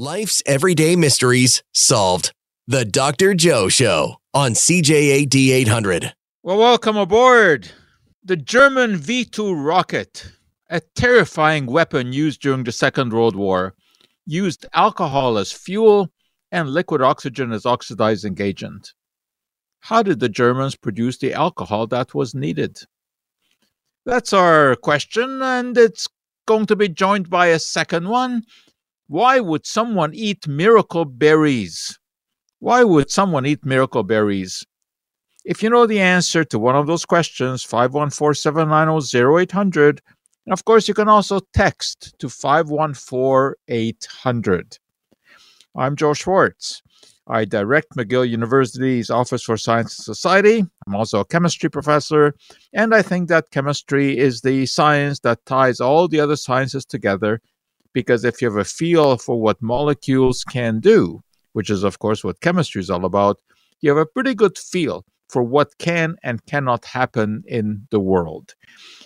Life's everyday mysteries solved. The Dr. Joe Show on CJAD 800. Well, welcome aboard. The German V 2 rocket, a terrifying weapon used during the Second World War, used alcohol as fuel and liquid oxygen as oxidizing agent. How did the Germans produce the alcohol that was needed? That's our question, and it's going to be joined by a second one. Why would someone eat miracle berries? Why would someone eat miracle berries? If you know the answer to one of those questions, 514 790 0800. And of course, you can also text to 514 800. I'm Joe Schwarcz. I direct McGill University's Office for Science and Society. I'm also a chemistry professor, and I think that chemistry is the science that ties all the other sciences together because if you have a feel for what molecules can do, which is, of course, what chemistry is all about, you have a pretty good feel for what can and cannot happen in the world.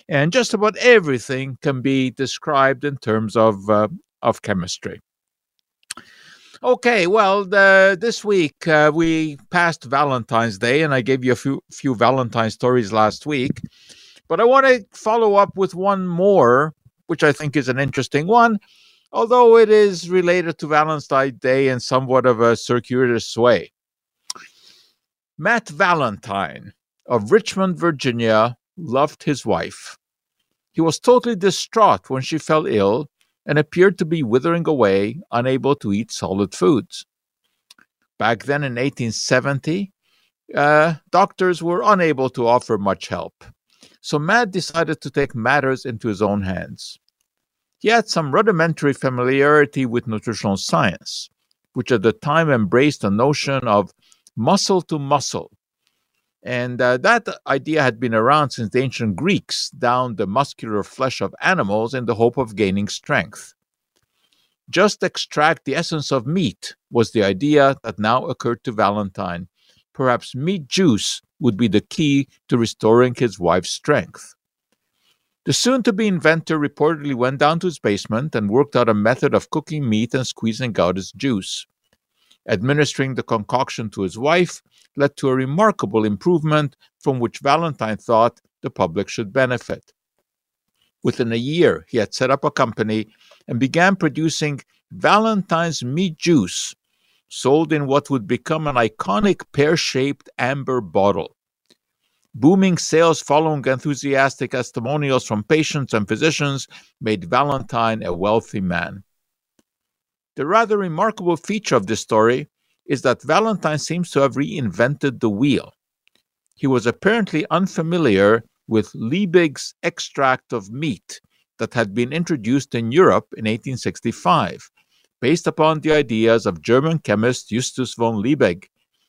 And just about everything can be described in terms of, uh, of chemistry. Okay, well, the, this week uh, we passed Valentine's Day, and I gave you a few few Valentine stories last week. But I want to follow up with one more, which I think is an interesting one, although it is related to Valentine's Day in somewhat of a circuitous way. Matt Valentine of Richmond, Virginia, loved his wife. He was totally distraught when she fell ill and appeared to be withering away, unable to eat solid foods. Back then in 1870, uh, doctors were unable to offer much help. So Matt decided to take matters into his own hands. He had some rudimentary familiarity with nutritional science, which at the time embraced the notion of muscle to muscle. And uh, that idea had been around since the ancient Greeks down the muscular flesh of animals in the hope of gaining strength. Just extract the essence of meat was the idea that now occurred to Valentine. Perhaps meat juice would be the key to restoring his wife's strength. The soon to be inventor reportedly went down to his basement and worked out a method of cooking meat and squeezing out its juice. Administering the concoction to his wife led to a remarkable improvement from which Valentine thought the public should benefit. Within a year, he had set up a company and began producing Valentine's meat juice, sold in what would become an iconic pear shaped amber bottle. Booming sales following enthusiastic testimonials from patients and physicians made Valentine a wealthy man. The rather remarkable feature of this story is that Valentine seems to have reinvented the wheel. He was apparently unfamiliar with Liebig's extract of meat that had been introduced in Europe in 1865, based upon the ideas of German chemist Justus von Liebig,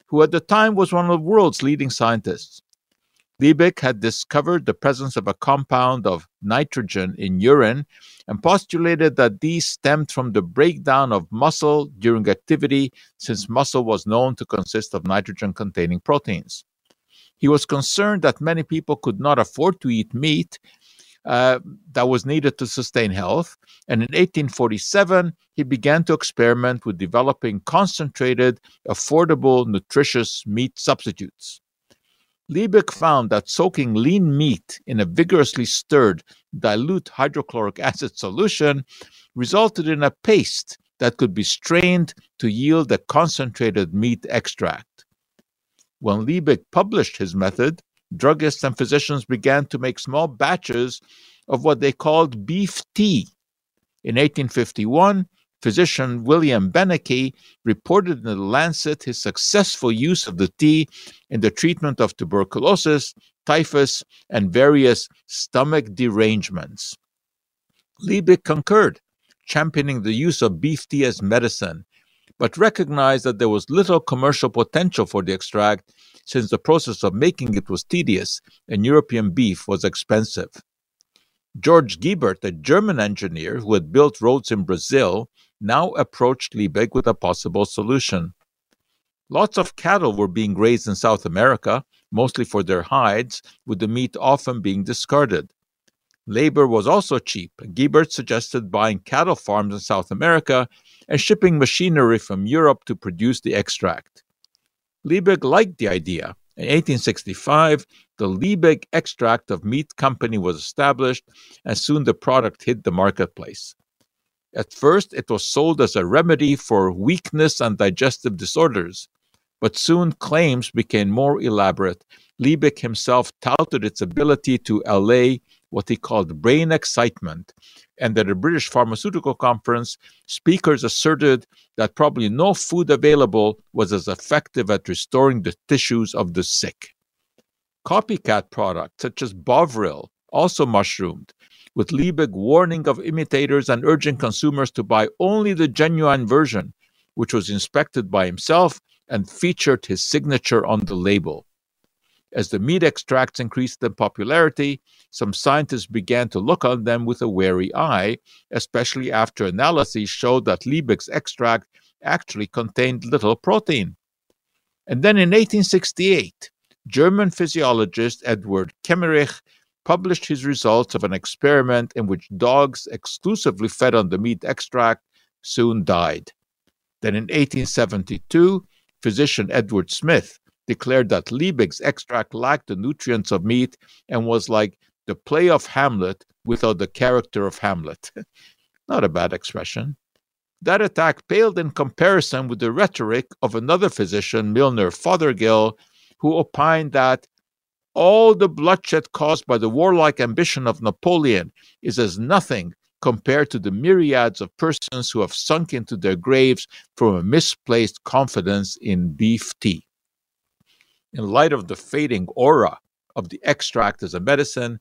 who at the time was one of the world's leading scientists. Liebig had discovered the presence of a compound of nitrogen in urine and postulated that these stemmed from the breakdown of muscle during activity, since muscle was known to consist of nitrogen containing proteins. He was concerned that many people could not afford to eat meat uh, that was needed to sustain health, and in 1847 he began to experiment with developing concentrated, affordable, nutritious meat substitutes. Liebig found that soaking lean meat in a vigorously stirred dilute hydrochloric acid solution resulted in a paste that could be strained to yield a concentrated meat extract. When Liebig published his method, druggists and physicians began to make small batches of what they called beef tea. In 1851, physician William Benecke reported in the Lancet his successful use of the tea in the treatment of tuberculosis, typhus, and various stomach derangements. Liebig concurred, championing the use of beef tea as medicine, but recognized that there was little commercial potential for the extract since the process of making it was tedious and European beef was expensive. George Giebert, a German engineer who had built roads in Brazil, now approached Liebig with a possible solution. Lots of cattle were being raised in South America, mostly for their hides, with the meat often being discarded. Labor was also cheap. Giebert suggested buying cattle farms in South America and shipping machinery from Europe to produce the extract. Liebig liked the idea. In 1865, the Liebig Extract of Meat Company was established, and soon the product hit the marketplace. At first, it was sold as a remedy for weakness and digestive disorders, but soon claims became more elaborate. Liebig himself touted its ability to allay what he called brain excitement. And at a British pharmaceutical conference, speakers asserted that probably no food available was as effective at restoring the tissues of the sick. Copycat products such as Bovril also mushroomed, with Liebig warning of imitators and urging consumers to buy only the genuine version, which was inspected by himself and featured his signature on the label. As the meat extracts increased in popularity, some scientists began to look on them with a wary eye, especially after analyses showed that Liebig's extract actually contained little protein. And then in 1868, German physiologist Edward Kemmerich published his results of an experiment in which dogs exclusively fed on the meat extract soon died. Then in 1872, physician Edward Smith declared that Liebig's extract lacked the nutrients of meat and was like the play of Hamlet without the character of Hamlet. Not a bad expression. That attack paled in comparison with the rhetoric of another physician, Milner Fothergill, who opined that all the bloodshed caused by the warlike ambition of Napoleon is as nothing compared to the myriads of persons who have sunk into their graves from a misplaced confidence in beef tea in light of the fading aura of the extract as a medicine,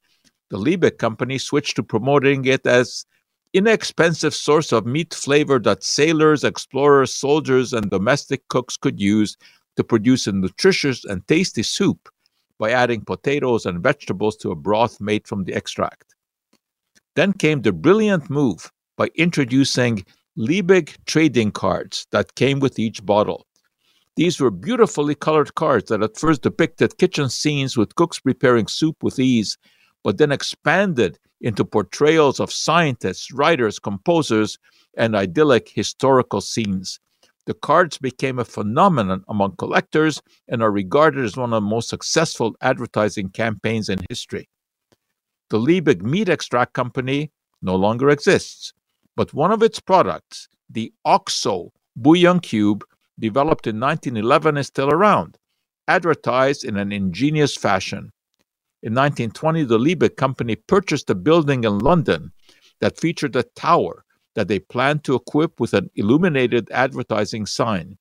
the Liebig company switched to promoting it as inexpensive source of meat flavor that sailors, explorers, soldiers, and domestic cooks could use to produce a nutritious and tasty soup by adding potatoes and vegetables to a broth made from the extract. Then came the brilliant move by introducing Liebig trading cards that came with each bottle. These were beautifully colored cards that at first depicted kitchen scenes with cooks preparing soup with ease, but then expanded into portrayals of scientists, writers, composers, and idyllic historical scenes. The cards became a phenomenon among collectors and are regarded as one of the most successful advertising campaigns in history. The Liebig Meat Extract Company no longer exists, but one of its products, the OXO Bouillon Cube, developed in 1911 is still around, advertised in an ingenious fashion. In 1920, the Liebig Company purchased a building in London that featured a tower that they planned to equip with an illuminated advertising sign.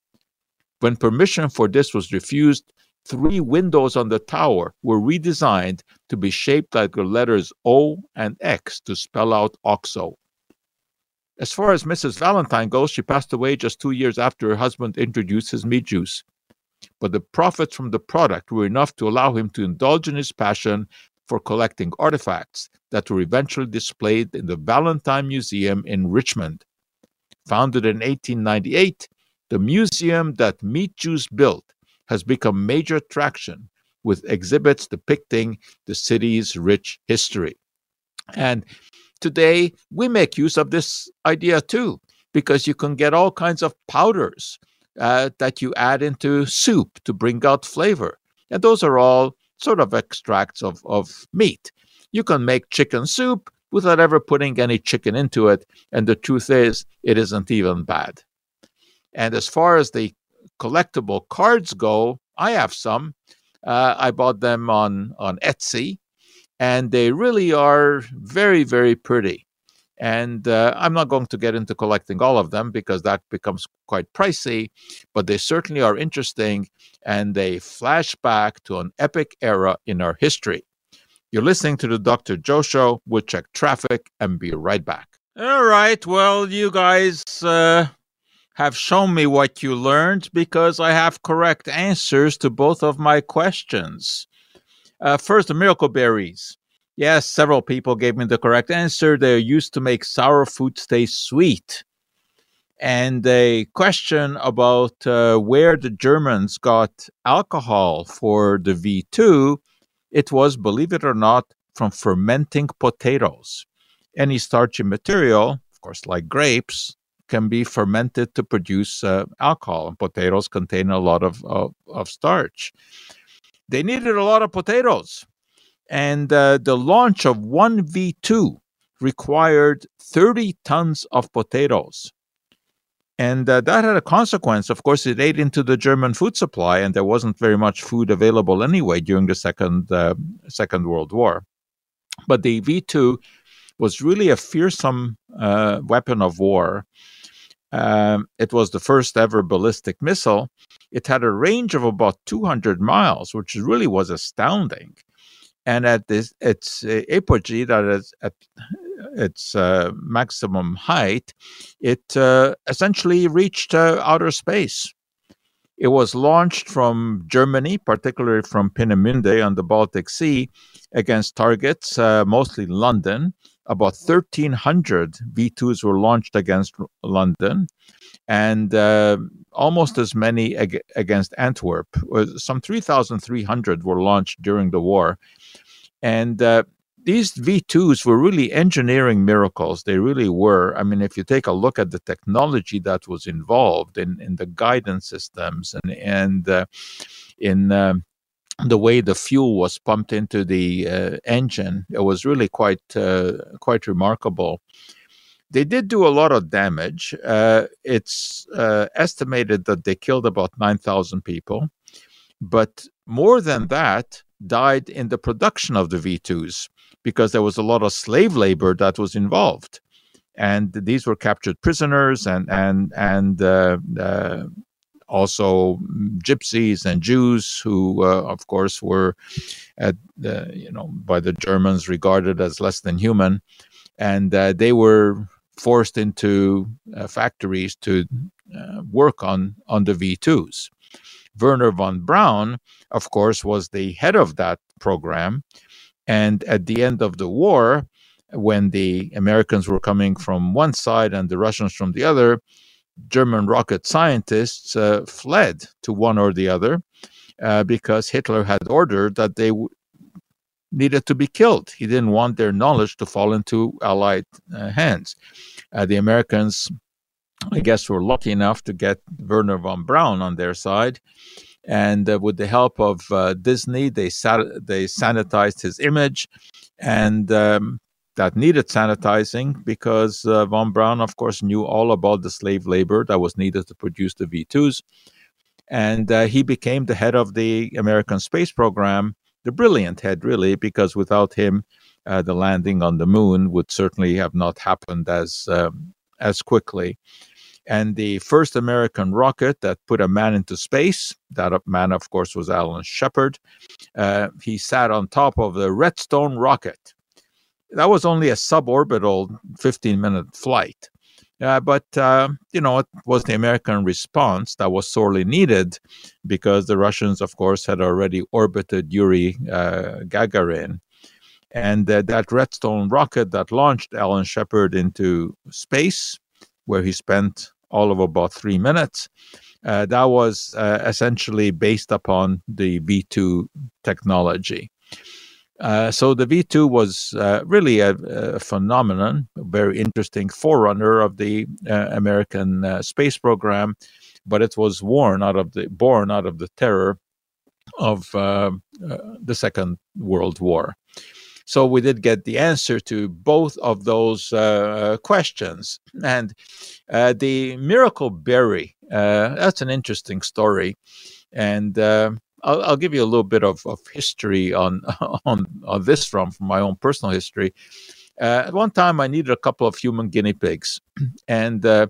When permission for this was refused, three windows on the tower were redesigned to be shaped like the letters O and X to spell out OXO. As far as Mrs. Valentine goes, she passed away just two years after her husband introduced his meat juice. But the profits from the product were enough to allow him to indulge in his passion for collecting artifacts that were eventually displayed in the Valentine Museum in Richmond. Founded in 1898, the museum that Meat Juice built has become a major attraction with exhibits depicting the city's rich history. And today we make use of this idea too, because you can get all kinds of powders uh, that you add into soup to bring out flavor. And those are all sort of extracts of, of meat. You can make chicken soup without ever putting any chicken into it. And the truth is, it isn't even bad. And as far as the collectible cards go, I have some. Uh, I bought them on, on Etsy and they really are very, very pretty. And uh, I'm not going to get into collecting all of them because that becomes quite pricey, but they certainly are interesting and they flash back to an epic era in our history. You're listening to the Dr. Joe Show. We'll check traffic and be right back. All right. Well, you guys uh, have shown me what you learned because I have correct answers to both of my questions. Uh, first, the miracle berries. Yes, several people gave me the correct answer. They're used to make sour food taste sweet. And a question about uh, where the Germans got alcohol for the V2, it was, believe it or not, from fermenting potatoes. Any starchy material, of course, like grapes, can be fermented to produce uh, alcohol, and potatoes contain a lot of, of, of, starch. They needed a lot of potatoes, and uh, the launch of one V2 required 30 tons of potatoes. And uh, that had a consequence. Of course, it ate into the German food supply, and there wasn't very much food available anyway during the Second, uh, Second World War. But the V 2 was really a fearsome uh, weapon of war. Um, it was the first ever ballistic missile. It had a range of about 200 miles, which really was astounding. And at this, its apogee, that is at its uh, maximum height, it uh, essentially reached uh, outer space. It was launched from Germany, particularly from Peenemünde on the Baltic Sea, against targets, uh, mostly London. About 1,300 V 2s were launched against London, and uh, almost as many ag- against Antwerp. Some 3,300 were launched during the war. And uh, these V2s were really engineering miracles. They really were. I mean, if you take a look at the technology that was involved in, in the guidance systems and, and uh, in uh, the way the fuel was pumped into the uh, engine, it was really quite, uh, quite remarkable. They did do a lot of damage. Uh, it's uh, estimated that they killed about 9,000 people. But more than that, died in the production of the V2s because there was a lot of slave labor that was involved, and these were captured prisoners and and and uh, uh, also gypsies and Jews who, uh, of course, were at you know by the Germans regarded as less than human, and uh, they were forced into uh, factories to uh, work on on the V2s. Wernher von Braun, of course, was the head of that program. And at the end of the war, when the Americans were coming from one side and the Russians from the other, German rocket scientists uh, fled to one or the other uh, because Hitler had ordered that they w- needed to be killed. He didn't want their knowledge to fall into Allied uh, hands. Uh, the Americans I guess, were lucky enough to get Wernher von Braun on their side. And uh, with the help of uh, Disney, they sat- they sanitized his image, and um, that needed sanitizing because uh, von Braun, of course, knew all about the slave labor that was needed to produce the V twos, and uh, he became the head of the American space program, the brilliant head, really, because without him, uh, the landing on the moon would certainly have not happened as um, as quickly and the first American rocket that put a man into space. That man, of course, was Alan Shepard. Uh, he sat on top of the Redstone rocket. That was only a suborbital 15 minute flight. Uh, but, uh, you know, it was the American response that was sorely needed because the Russians, of course, had already orbited Yuri uh, Gagarin. And that Redstone rocket that launched Alan Shepard into space, where he spent all of about three minutes. Uh, that was uh, essentially based upon the V2 technology. Uh, so the V2 was uh, really a, a, phenomenon, a very interesting forerunner of the uh, American uh, space program, but it was born out of the born out of the terror of the Second World War. So we did get the answer to both of those uh, questions. And uh, the miracle berry, uh, that's an interesting story. And uh, I'll, I'll, give you a little bit of, of history on, on, on this from, from my own personal history. Uh, at one time, I needed a couple of human guinea pigs. and uh,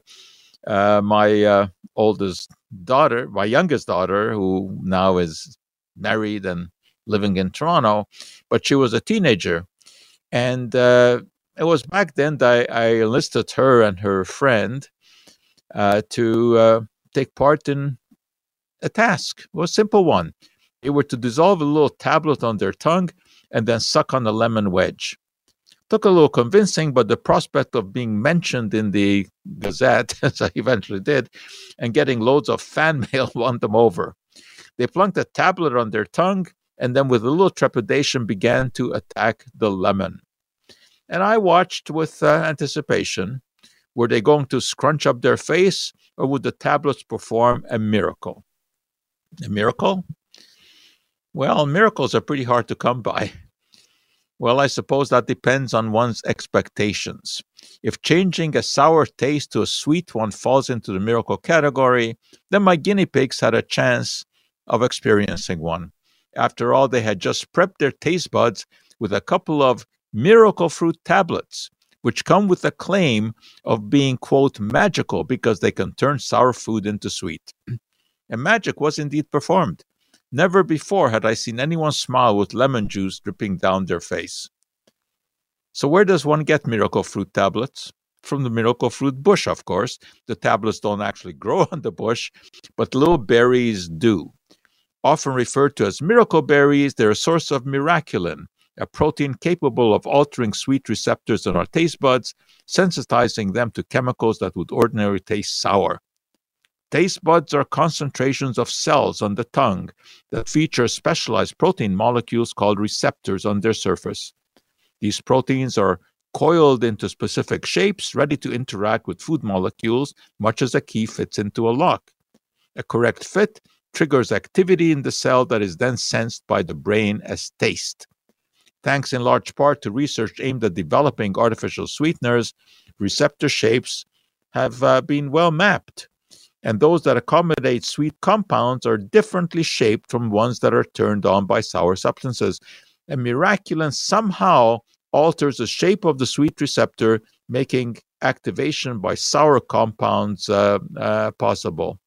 my oldest daughter, my youngest daughter, who now is married and living in Toronto, but she was a teenager. And uh, it was back then that I, I, enlisted her and her friend uh, to uh, take part in a task. well, a simple one. They were to dissolve a little tablet on their tongue and then suck on a lemon wedge. Took a little convincing, but the prospect of being mentioned in the Gazette, as I eventually did, and getting loads of fan mail won them over. They plunked a tablet on their tongue and then with a little trepidation began to attack the lemon. And I watched with uh, anticipation. Were they going to scrunch up their face, or would the tablets perform a miracle? A miracle? Well, miracles are pretty hard to come by. Well, I suppose that depends on one's expectations. If changing a sour taste to a sweet one falls into the miracle category, then my guinea pigs had a chance of experiencing one. After all, they had just prepped their taste buds with a couple of miracle fruit tablets, which come with the claim of being, quote, magical because they can turn sour food into sweet. And magic was indeed performed. Never before had I seen anyone smile with lemon juice dripping down their face. So, where does one get miracle fruit tablets? From the miracle fruit bush, of course. The tablets don't actually grow on the bush, but little berries do. Often referred to as miracle berries, they're a source of miraculin, a protein capable of altering sweet receptors in our taste buds, sensitizing them to chemicals that would ordinarily taste sour. Taste buds are concentrations of cells on the tongue that feature specialized protein molecules called receptors on their surface. These proteins are coiled into specific shapes, ready to interact with food molecules, much as a key fits into a lock. A correct fit triggers activity in the cell that is then sensed by the brain as taste. Thanks in large part to research aimed at developing artificial sweeteners, receptor shapes have uh, been well mapped, and those that accommodate sweet compounds are differently shaped from ones that are turned on by sour substances. And miraculin somehow alters the shape of the sweet receptor, making activation by sour compounds uh, uh, possible.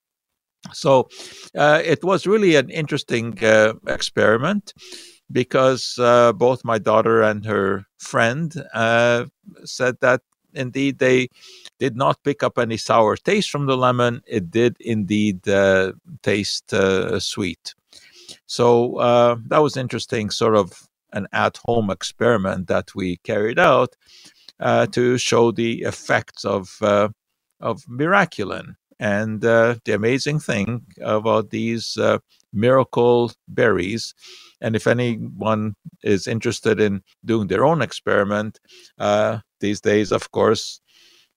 So uh, it was really an interesting uh, experiment because uh, both my daughter and her friend uh, said that indeed they did not pick up any sour taste from the lemon. It did indeed uh, taste uh, sweet. So uh, that was interesting, sort of an at home experiment that we carried out uh, to show the effects of, of miraculin. And the amazing thing about these miracle berries and if anyone is interested in doing their own experiment, uh, these days, of course,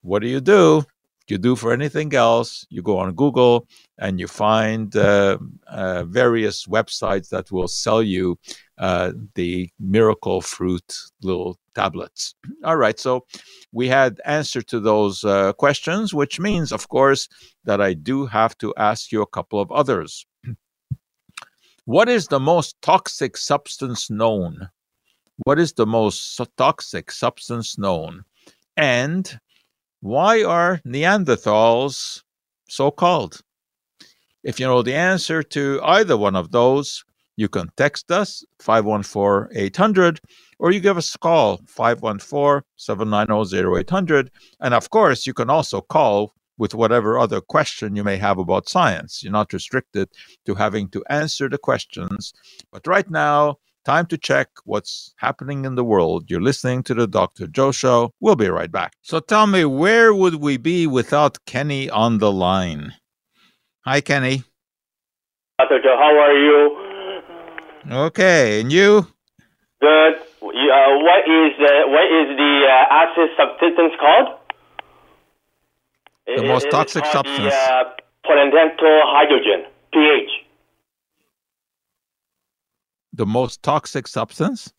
what do you do? You do for anything else. You go on Google and you find uh, uh, various websites that will sell you uh, the miracle fruit little tablets. All right, so we had answer to those uh, questions, which means, of course, that I do have to ask you a couple of others. What is the most toxic substance known? What is the most toxic substance known? And why are Neanderthals so called? If you know the answer to either one of those, you can text us 514 800 or you give us a call 514 790 0800. And of course, you can also call with whatever other question you may have about science. You're not restricted to having to answer the questions. But right now, time to check what's happening in the world. You're listening to the Dr. Joe Show. We'll be right back. So tell me, where would we be without Kenny on the line? Hi, Kenny. Dr. Joe, how are you? Okay, and you? Good. Uh, what is uh, what is the uh, acid substance called? the most toxic substance. The, uh, hydrogen, pH. The most toxic substance?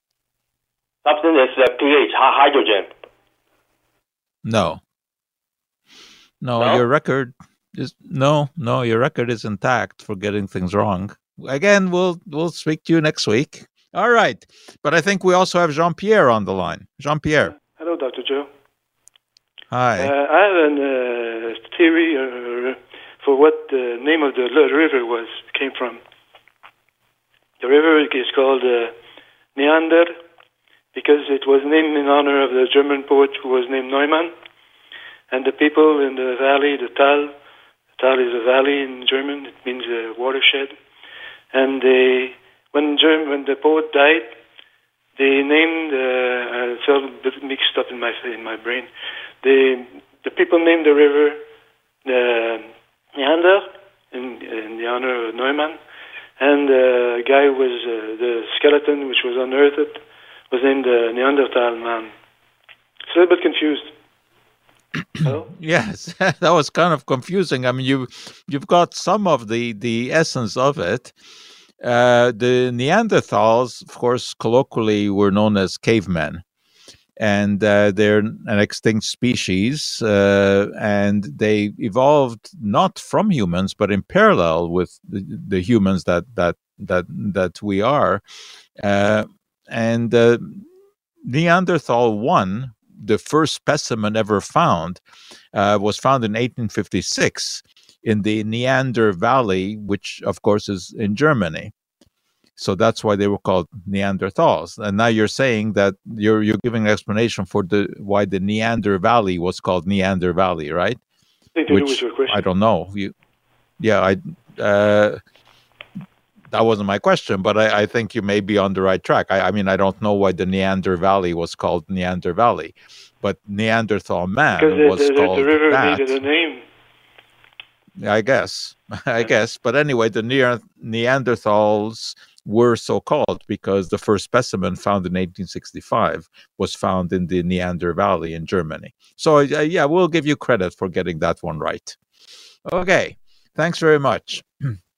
Substance is uh, pH, hydrogen. No. no. No, your record is no, no, your record is intact for getting things wrong. Again, we'll we'll speak to you next week. All right. But I think we also have Jean Pierre on the line. Jean Pierre. Hello, Dr. Joe. Hi. Uh, I have a uh, theory uh, for what the name of the river was came from. The river is called uh, Neander because it was named in honor of the German poet who was named Neumann. And the people in the valley, the Tal, Tal is a valley in German. It means a watershed. And they, when German, when the poet died, they named. Uh, it's all mixed up in my in my brain. The the people named the river the Neander in, in the honor of Neumann, and the guy was uh, the skeleton which was unearthed was named uh, Neanderthal man. It's a little bit confused. Hello? Yes, that was kind of confusing. I mean, you you've got some of the the essence of it. Uh, the Neanderthals, of course, colloquially were known as cavemen, and uh, they're an extinct species, uh, and they evolved not from humans, but in parallel with the, the humans that that that that we are, uh, and uh, Neanderthal one the first specimen ever found uh, was found in 1856 in the Neander Valley, which of course is in Germany. So that's why they were called Neanderthals. And now you're saying that you're you're giving an explanation for the why the Neander Valley was called Neander Valley, right? Which I don't know. You, yeah, I. Uh, that wasn't my question, but I, I, think you may be on the right track. I, I, mean, I don't know why the Neander Valley was called Neander Valley, but Neanderthal man because was the, the, called the river that. needed a name. I guess, I guess. But anyway, the Neanderthals were so called because the first specimen found in 1865 was found in the Neander Valley in Germany. So, uh, yeah, we'll give you credit for getting that one right. Okay, thanks very much.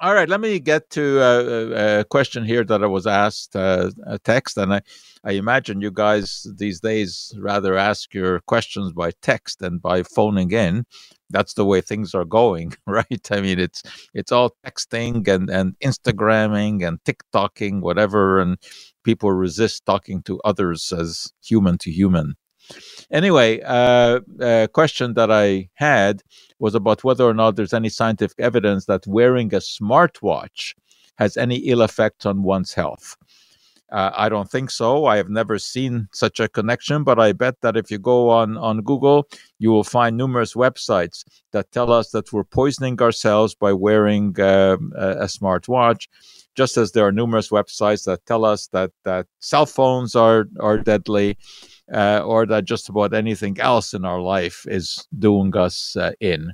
All right, let me get to a, a question here that I was asked uh, a text, and I, I imagine you guys these days rather ask your questions by text than by phoning in. That's the way things are going, right? I mean, it's it's all texting and and Instagramming and TikToking, whatever, and people resist talking to others as human to human. Anyway, uh, a question that I had was about whether or not there's any scientific evidence that wearing a smartwatch has any ill effect on one's health. Uh, I don't think so. I have never seen such a connection, but I bet that if you go on, on Google, you will find numerous websites that tell us that we're poisoning ourselves by wearing uh, a, a smartwatch, just as there are numerous websites that tell us that, that cell phones are, are deadly uh, or that just about anything else in our life is doing us uh, in.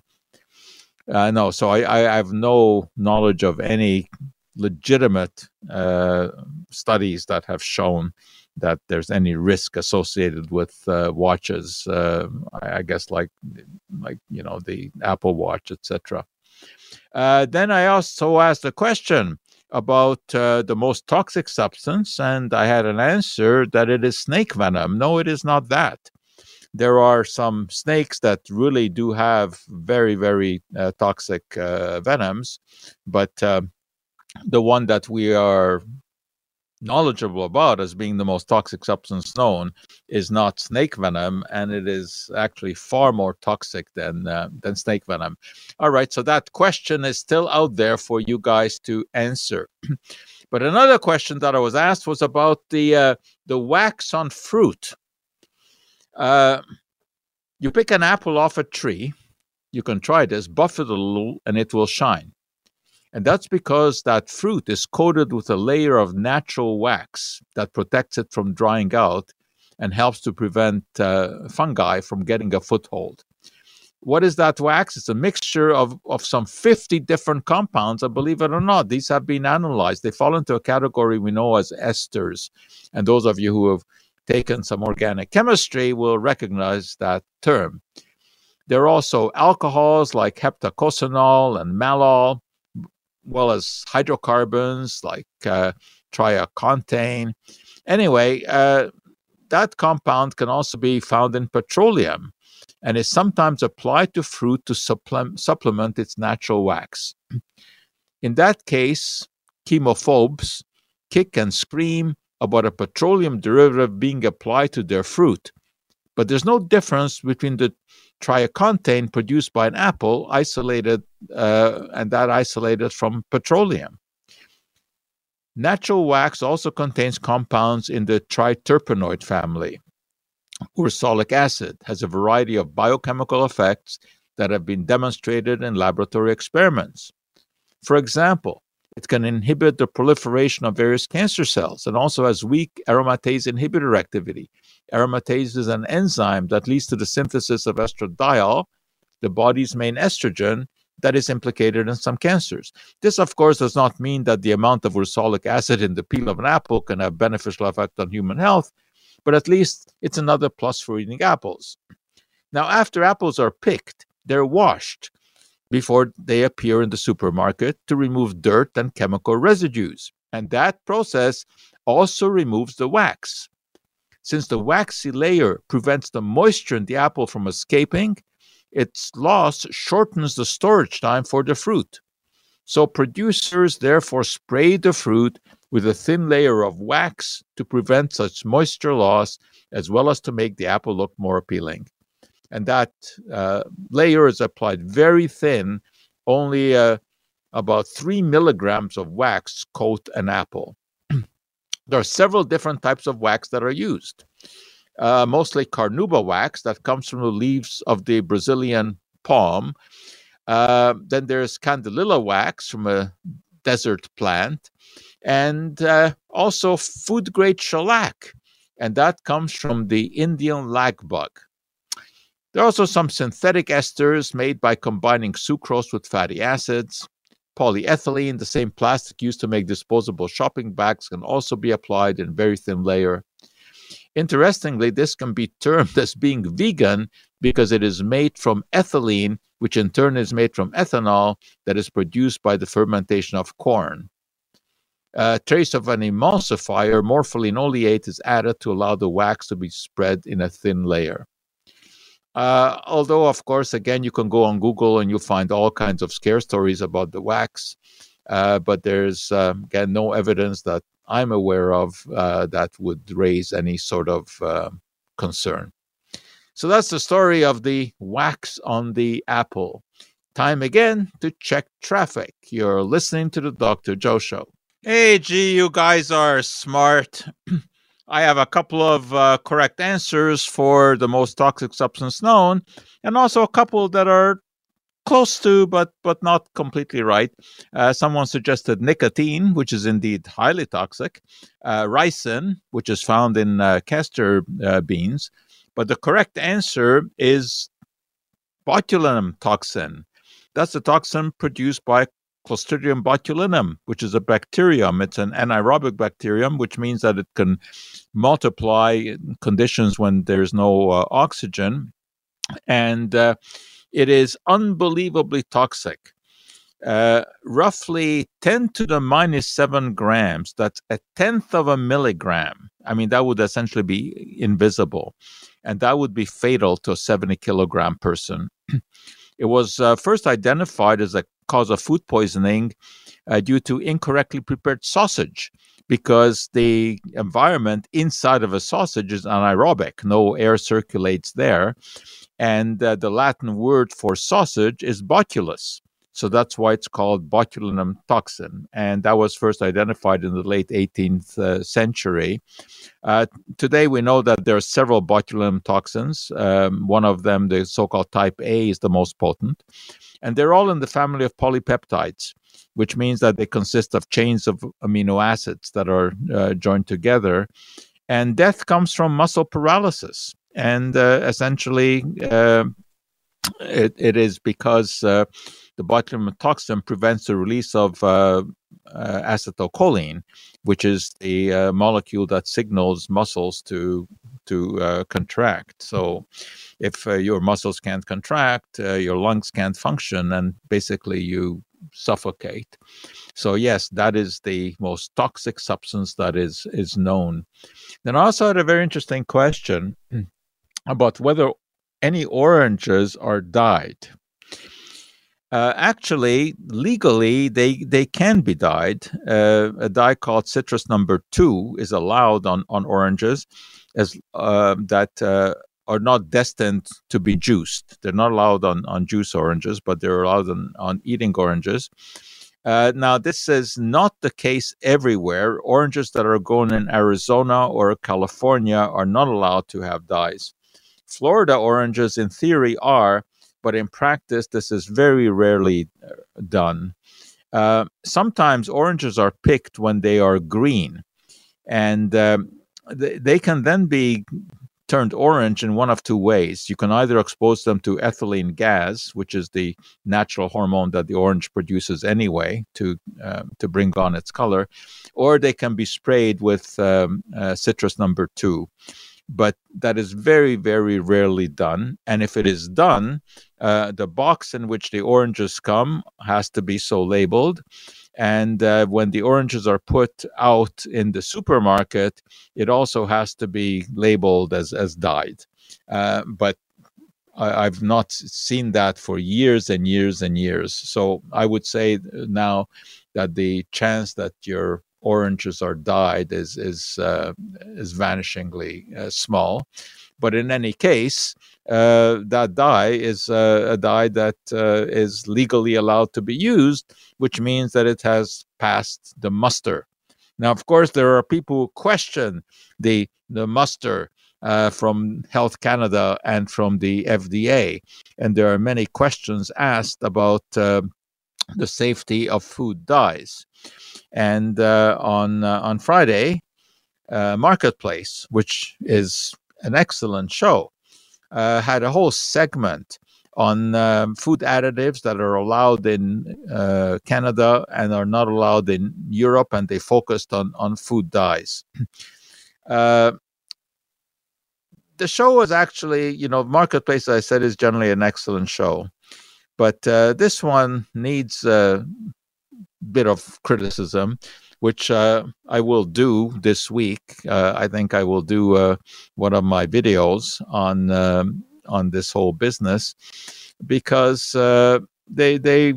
Uh, no, so I, I, have no knowledge of any legitimate uh, studies that have shown that there's any risk associated with uh, watches. Uh, I, guess like like you know the Apple Watch, etc. then I also asked a question about uh, the most toxic substance, and I had an answer that it is snake venom. No, it is not that. There are some snakes that really do have very, very uh, toxic uh, venoms, but um, the one that we are knowledgeable about as being the most toxic substance known is not snake venom, and it is actually far more toxic than uh, than snake venom. All right, so that question is still out there for you guys to answer. but another question that I was asked was about the uh, the wax on fruit. Uh, you pick an apple off a tree. You can try this, buff it a little, and it will shine. And that's because that fruit is coated with a layer of natural wax that protects it from drying out and helps to prevent uh, fungi from getting a foothold. What is that wax? It's a mixture of, of some 50 different compounds. And believe it or not, these have been analyzed. They fall into a category we know as esters. And those of you who have taken some organic chemistry will recognize that term. There are also alcohols like heptacosanol and malol well as hydrocarbons like uh. Anyway, uh, that compound can also be found in petroleum and is sometimes applied to fruit to supple- supplement its natural wax. In that case, chemophobes kick and scream about a petroleum derivative being applied to their fruit. But there's no difference between the trioxane produced by an apple isolated uh, and that isolated from petroleum. Natural wax also contains compounds in the triterpenoid family. Ursolic acid has a variety of biochemical effects that have been demonstrated in laboratory experiments. For example, it can inhibit the proliferation of various cancer cells and also has weak aromatase inhibitor activity, Aromatase is an enzyme that leads to the synthesis of estradiol, the body's main estrogen, that is implicated in some cancers. This, of course, does not mean that the amount of ursolic acid in the peel of an apple can have beneficial effect on human health, but at least it's another plus for eating apples. Now, after apples are picked, they're washed before they appear in the supermarket to remove dirt and chemical residues. And that process also removes the wax. Since the waxy layer prevents the moisture in the apple from escaping, its loss shortens the storage time for the fruit. So producers therefore spray the fruit with a thin layer of wax to prevent such moisture loss, as well as to make the apple look more appealing. And that uh, layer is applied very thin, only uh, about three milligrams of wax coat an apple. There are several different types of wax that are used uh, mostly carnauba wax that comes from the leaves of the Brazilian palm. Uh, then there's candelilla wax from a desert plant, and uh, also food grade shellac, and that comes from the Indian lac bug. There are also some synthetic esters made by combining sucrose with fatty acids. Polyethylene, the same plastic used to make disposable shopping bags, can also be applied in very thin layer. Interestingly, this can be termed as being vegan because it is made from ethylene, which in turn is made from ethanol that is produced by the fermentation of corn. A trace of an emulsifier, morpholine oleate, is added to allow the wax to be spread in a thin layer. Uh, although, of course, again, you can go on Google and you'll find all kinds of scare stories about the wax, uh, but there's, uh, again, no evidence that I'm aware of uh, that would raise any sort of uh, concern. So that's the story of the wax on the apple. Time again to check traffic. You're listening to the Dr. Joe Show. Hey, gee, you guys are smart. I have a couple of uh, correct answers for the most toxic substance known, and also a couple that are close to, but but not completely right. Uh, someone suggested nicotine, which is indeed highly toxic, uh, ricin, which is found in uh, castor uh, beans, but the correct answer is botulinum toxin. That's a toxin produced by Clostridium botulinum, which is a bacterium. It's an anaerobic bacterium, which means that it can multiply in conditions when there's no uh, oxygen. And uh, it is unbelievably toxic. Uh, roughly 10 to the minus 7 grams. That's a tenth of a milligram. I mean, that would essentially be invisible. And that would be fatal to a 70 kilogram person. it was uh, first identified as a cause of food poisoning uh, due to incorrectly prepared sausage because the environment inside of a sausage is anaerobic, no air circulates there and uh, the Latin word for sausage is botulus. So that's why it's called botulinum toxin. And that was first identified in the late 18th uh, century. Uh, today, we know that there are several botulinum toxins. Um, one of them, the so called type A, is the most potent. And they're all in the family of polypeptides, which means that they consist of chains of amino acids that are uh, joined together. And death comes from muscle paralysis and uh, essentially uh, it, it is because uh, the botulinum toxin prevents the release of uh, uh, acetylcholine, which is the uh, molecule that signals muscles to to contract. So, if your muscles can't contract, your lungs can't function, and basically you suffocate. So yes, that is the most toxic substance that is is known. Then I also had a very interesting question about whether any oranges are dyed. Uh, actually, legally, they, they can be dyed. Uh, a dye called citrus number two is allowed on, on oranges as uh, that uh, are not destined to be juiced. They're not allowed on, on juice oranges, but they're allowed on, on eating oranges. Uh, now, this is not the case everywhere. Oranges that are grown in Arizona or California are not allowed to have dyes. Florida oranges, in theory, are, but in practice, this is very rarely uh, done. Uh, sometimes oranges are picked when they are green, and um, they, they can then be turned orange in one of two ways. You can either expose them to ethylene gas, which is the natural hormone that the orange produces anyway to uh, to bring on its color, or they can be sprayed with um, uh, citrus number two. But that is very, very rarely done. And if it is done, uh, the box in which the oranges come has to be so labeled. And uh, when the oranges are put out in the supermarket, it also has to be labeled as, as dyed. Uh, but I, have not seen that for years and years and years. So I would say now that the chance that your oranges are dyed is is uh, is vanishingly uh, small. But in any case, uh, that dye is uh, a dye that uh, is legally allowed to be used, which means that it has passed the muster. Now, of course, there are people who question the the muster uh, from Health Canada and from the FDA, and there are many questions asked about uh, the safety of food dyes. And uh, on on Friday, Marketplace, which is an excellent show, uh, had a whole segment on um, food additives that are allowed in uh, Canada and are not allowed in Europe, and they focused on on food dyes. Uh, the show was actually, you know, Marketplace, as I said, is generally an excellent show, but uh, this one needs bit of criticism which uh, I will do this week. Uh, I think I will do uh, one of my videos on um, on this whole business because uh, they they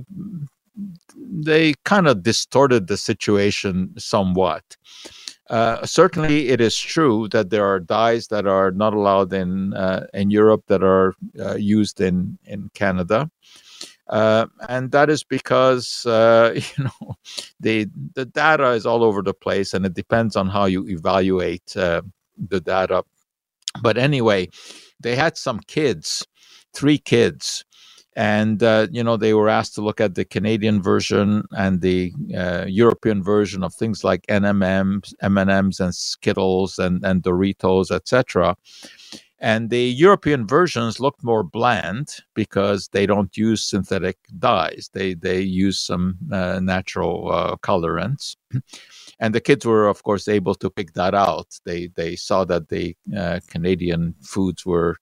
they kind of distorted the situation somewhat. Uh, certainly, it is true that there are dyes that are not allowed in uh, in Europe that are used in in Canada. Uh, and that is because uh, you know the the data is all over the place, and it depends on how you evaluate uh, the data. But anyway, they had some kids, three kids, and uh, you know they were asked to look at the Canadian version and the uh, European version of things like M&Ms, M&Ms, and Skittles and and Doritos, etc. And the European versions look more bland because they don't use synthetic dyes. They they use some uh, natural uh, colorants. And the kids were, of course, able to pick that out. They they saw that the uh, Canadian foods were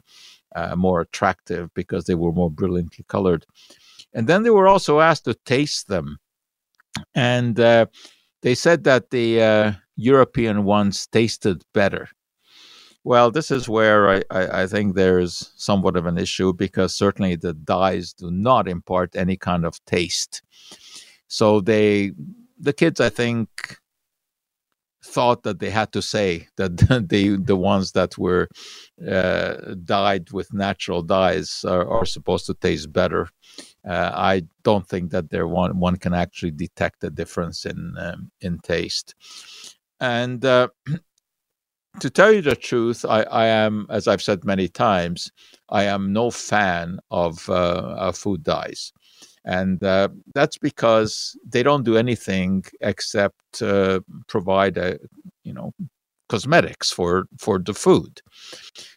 uh, more attractive because they were more brilliantly colored. And then they were also asked to taste them, and uh, they said that the uh, European ones tasted better well, this is where I, I, I, think there's somewhat of an issue because certainly the dyes do not impart any kind of taste. So they, the kids, I think, thought that they had to say that the the ones that were uh, dyed with natural dyes are, are supposed to taste better. Uh, I don't think that there one one can actually detect a difference in um, in taste. And uh, to tell you the truth, I, I, am, as I've said many times, I am no fan of, uh, food dyes. And uh, that's because they don't do anything except uh, provide a, you know, cosmetics for, for the food.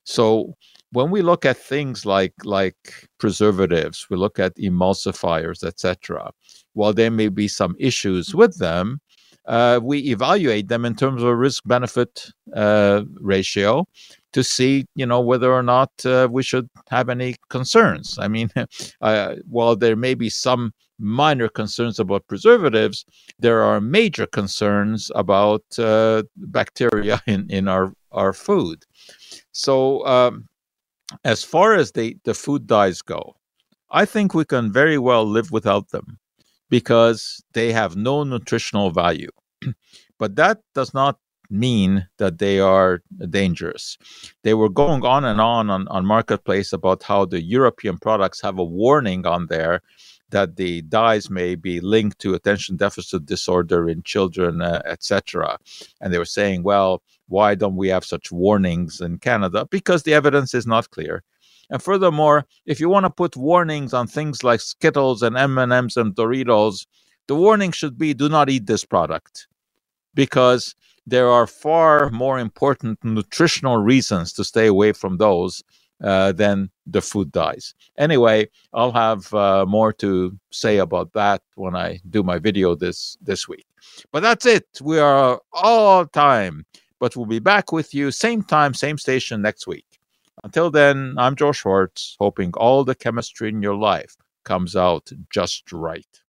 So when we look at things like like preservatives, we look at emulsifiers, etc. While there may be some issues with them, uh, we evaluate them in terms of risk benefit uh, ratio to see you know whether or not uh, we should have any concerns. I mean uh, while there may be some minor concerns about preservatives there are major concerns about uh, bacteria in, in our, our food. So um, as far as the, the food dyes go i think we can very well live without them because they have no nutritional value. but that does not mean that they are dangerous. They were going on and on, on on marketplace about how the European products have a warning on there that the dyes may be linked to attention deficit disorder in children, uh, etc. And they were saying, well, why don't we have such warnings in Canada? Because the evidence is not clear. And furthermore, if you want to put warnings on things like Skittles and M&Ms and Doritos, the warning should be do not eat this product because there are far more important nutritional reasons to stay away from those uh, than the food dyes. Anyway, I'll have uh, more to say about that when I do my video this this week. But that's it. We are all time. But we'll be back with you same time, same station next week. Until then, I'm Joe Schwarcz, hoping all the chemistry in your life comes out just right.